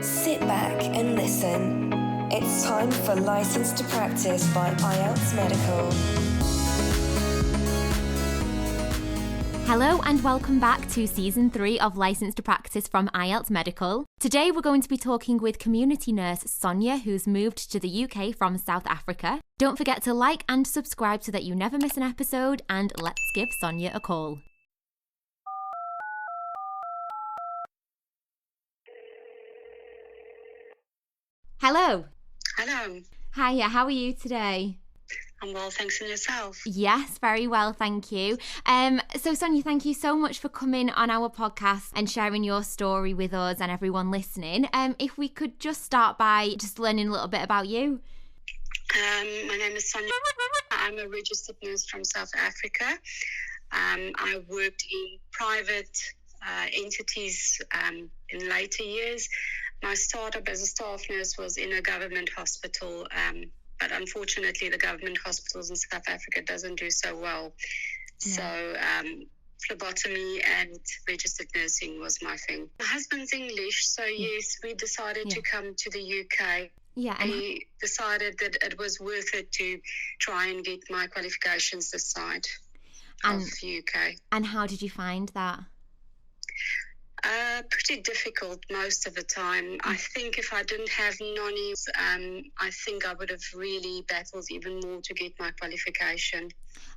Sit back and listen. It's time for License to Practice by IELTS Medical. Hello and welcome back to season three of License to Practice from IELTS Medical. Today we're going to be talking with community nurse Sonia, who's moved to the UK from South Africa. Don't forget to like and subscribe so that you never miss an episode, and let's give Sonia a call. Hello. Hello. Hiya, how are you today? I'm well, thanks, and yourself? Yes, very well, thank you. Um, so Sonia, thank you so much for coming on our podcast and sharing your story with us and everyone listening. Um, if we could just start by just learning a little bit about you. Um, my name is Sonia. I'm a registered nurse from South Africa. Um, I worked in private uh, entities um, in later years. My startup as a staff nurse was in a government hospital, um, but unfortunately, the government hospitals in South Africa doesn't do so well. So um, phlebotomy and registered nursing was my thing. My husband's English, so yes, we decided to come to the UK. Yeah, and We decided that it was worth it to try and get my qualifications this side And- of the UK. and how did you find that? Uh, pretty difficult most of the time. I think if I didn't have Nonny's, um, I think I would have really battled even more to get my qualification.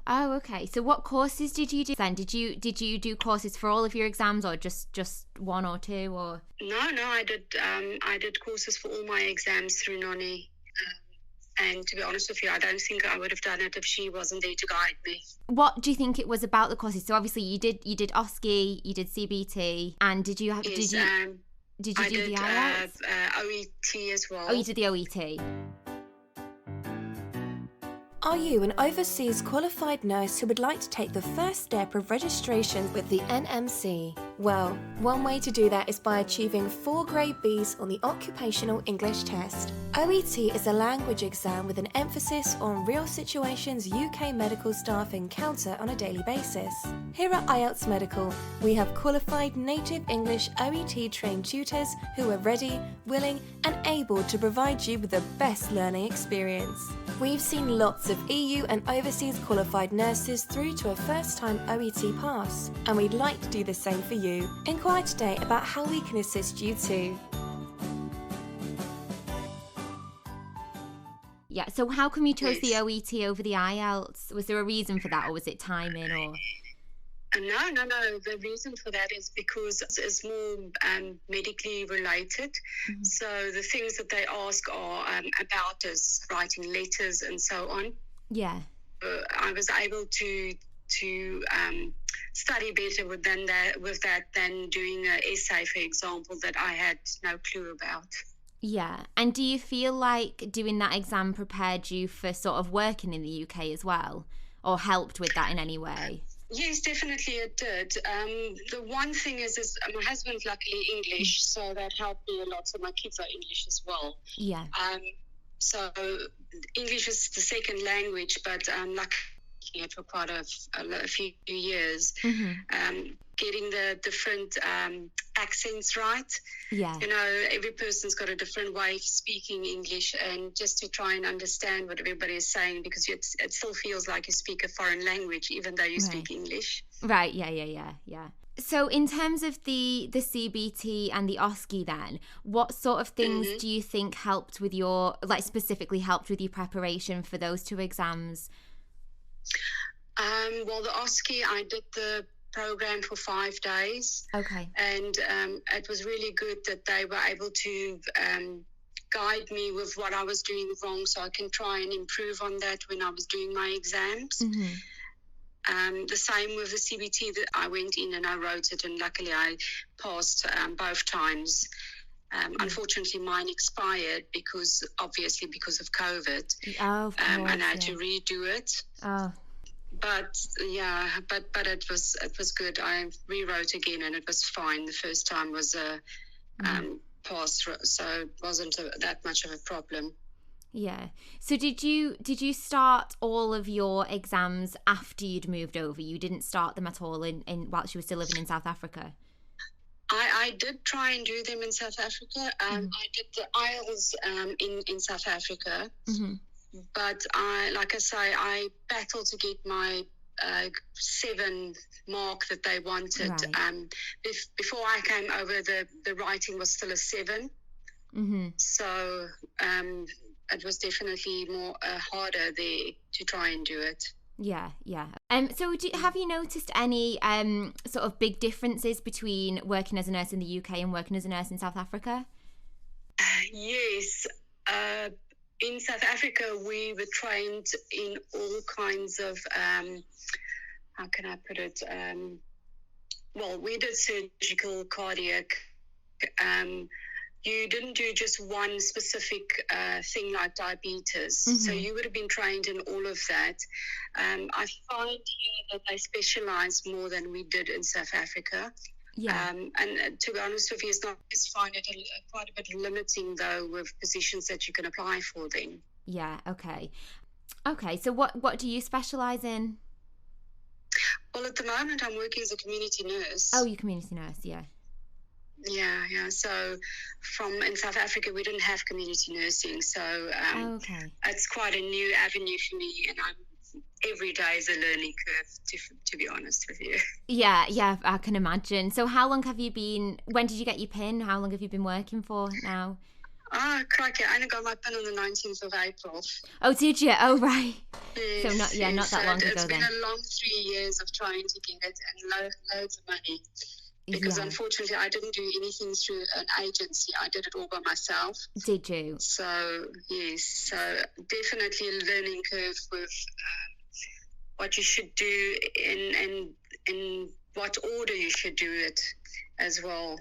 Oh, okay. So what courses did you do then? Did you did you do courses for all of your exams or just just one or two or No, no, I did. Um, I did courses for all my exams through Nonny. And to be honest with you, I don't think I would have done it if she wasn't there to guide me. what do you think it was about the courses? So obviously you did you did OSCE, you did CBT, and did you have Yes, did you um, did you I do did the uh, IELTS? uh, OET as well. oh, you did the OET. Are you an overseas qualified nurse who would like to take the first step of registration with the NMC? Well, one way to do that is by achieving four grade Bs on the Occupational English Test. OET is a language exam with an emphasis on real situations UK medical staff encounter on a daily basis. Here at IELTS Medical, we have qualified native English OET trained tutors who are ready, willing, and able to provide you with the best learning experience. We've seen lots of EU and overseas qualified nurses through to a first time OET pass, and we'd like to do the same for you. Inquire today about how we can assist you too. Yeah. So how come you chose the OET over the IELTS? Was there a reason for that, or was it timing, or? No, no, no. The reason for that is because it's more um, medically related. Mhm. So the things that they ask are um, about us writing letters and so on. Yeah. Uh, I was able to to um, study better with than that with that than doing an essay, for example, that I had no clue about. Yeah. And do you feel like doing that exam prepared you for sort of working in the UK as well, or helped with that in any way? Yes, definitely it did. Um, the one thing is, is my husband's luckily English, so that helped me a lot. So my kids are English as well. Yeah. Um, so English is the second language, but um, luckily it for quite a, a, a few years. hmm Um, getting the different um, accents right. Yeah. You know, every person's got a different way of speaking English, and just to try and understand what everybody is saying, because it, it still feels like you speak a foreign language, even though you speak English. Right. Yeah. Yeah. Yeah. Yeah. So, in terms of the the CBT and the OSCE, then, what sort of things Mhm. do you think helped with your, like, specifically helped with your preparation for those two exams? Um, well, the OSCE, I did the program for five days. Okay. and um, it was really good that they were able to um, guide me with what I was doing wrong, so I can try and improve on that when I was doing my exams. hmm Um, the same with the CBT that I went in and I wrote it, and luckily I passed um, both times. Um, unfortunately, mine expired because obviously because of COVID, Oh, of um, and I had yeah. to redo it. Oh, But yeah, but but it was it was good. I rewrote again, and it was fine. The first time was a um, pass so it wasn't a, that much of a problem. yeah. So, did you did you start all of your exams after you'd moved over? You didn't start them at all in, in whilst you were still living in South Africa. I, I did try and do them in South Africa. Um, Mhm. I did the IELTS um, in in South Africa, hmm but I, like I say, I battled to get my uh, seven mark that they wanted. Right. Um, bef- before I came over, the the writing was still a seven, hmm so um, it was definitely more uh, harder there to try and do it. Yeah, yeah. Um, so do, have you noticed any um sort of big differences between working as a nurse in the UK and working as a nurse in South Africa? Yes. Uh, in South Africa, we were trained in all kinds of, um, how can I put it? Um, well, we did surgical, cardiac. You didn't do just one specific uh, thing like diabetes. So Mhm. you would have been trained in all of that. Um, I find here that they specialize more than we did in South Africa. Yeah. Um, and uh, to be honest with you, it's not just find it a, quite a bit limiting though with positions that you can apply for then. yeah. Okay. Okay. So what what do you specialize in? Well, at the moment, I'm working as a community nurse. Oh, you community nurse. Yeah. Yeah, yeah. So from in South Africa, we didn't have community nursing, so um, okay. it's quite a new avenue for me, and I'm every day is a learning curve. To, to be honest with you. Yeah. Yeah. I can imagine. So how long have you been? When did you get your pin? How long have you been working for now? Ah, crikey! I only got my pin on the 19th of April. Oh, did you? Oh, right. Yes, not- yeah, not that long and ago It's been a long three years of trying to get it and lo- loads of money. Because yeah. unfortunately, I didn't do anything through an agency. I did it all by myself. Did you? So yes, so definitely a learning curve with um, what you should do in and in what order you should do it as well.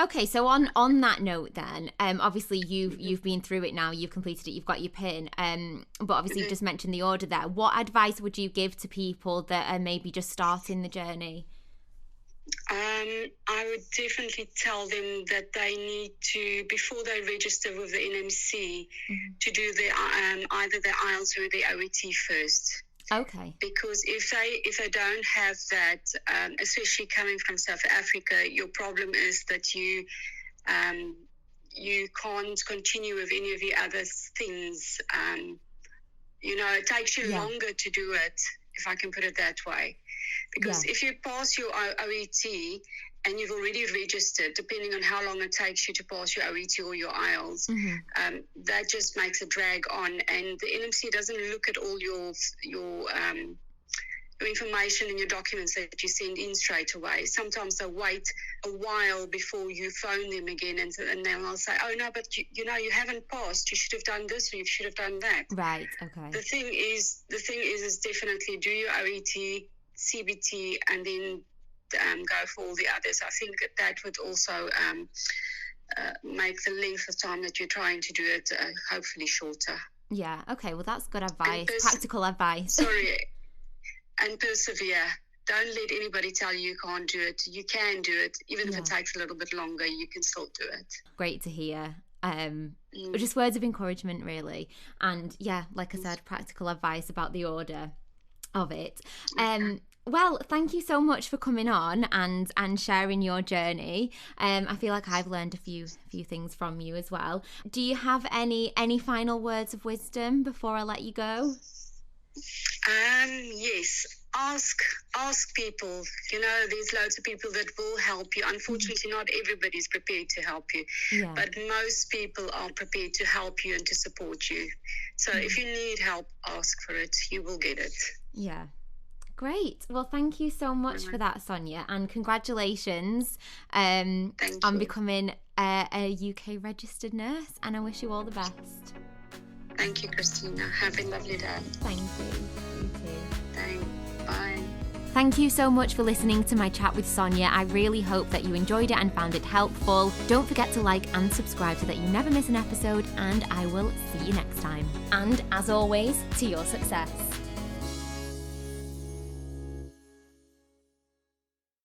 Okay, so on on that note, then, um, obviously you've you've been through it now, you've completed it, you've got your pin, um, but obviously you've Mhm. just mentioned the order there. What advice would you give to people that are maybe just starting the journey? Um, I would definitely tell them that they need to, before they register with the NMC, Mhm. to do the um, either the IELTS or the OET first. Okay. Because if they if they don't have that, um, especially coming from South Africa, your problem is that you um, you can't continue with any of the other things. Um, you know, it takes you Yeah. longer to do it, if I can put it that way. Because if you pass your OET and you've already registered, depending on how long it takes you to pass your OET or your IELTS, hmm um, that just makes a drag on. And the NMC doesn't look at all your your um, information and your documents that you send in straight away. Sometimes they wait a while before you phone them again, and, and then they'll say, "Oh no, but you, you know you haven't passed. You should have done this, or you should have done that." Right. Okay. The thing is, the thing is, is definitely do your OET, CBT, and then um, go for all the others. I think that that would also um, uh, make the length of time that you're trying to do it uh, hopefully shorter. Yeah. Okay. Well, that's good advice. this- Practical advice. Sorry, and persevere. Don't let anybody tell you you can't do it. You can do it, even if it takes a little bit longer. You can still do it. Great to hear. Um, Mm. just words of encouragement, really, and yeah, like I said, practical advice about the order of it. Um, well, thank you so much for coming on and and sharing your journey. Um, I feel like I've learned a few few things from you as well. Do you have any any final words of wisdom before I let you go? Um, yes. Ask ask people. You know, there's loads of people that will help you. Unfortunately, not everybody's prepared to help you, Yeah. but most people are prepared to help you and to support you. So Mm. if you need help, ask for it. You will get it. Yeah. Great. Well, thank you so much for that, Sonia, and congratulations um, on you. becoming a, a UK registered nurse. And I wish you all the best. Thank you, Christina. Have a lovely day. Thank you. You too. Thanks. Bye. Thank you so much for listening to my chat with Sonia. I really hope that you enjoyed it and found it helpful. Don't forget to like and subscribe so that you never miss an episode, and I will see you next time. And as always, to your success.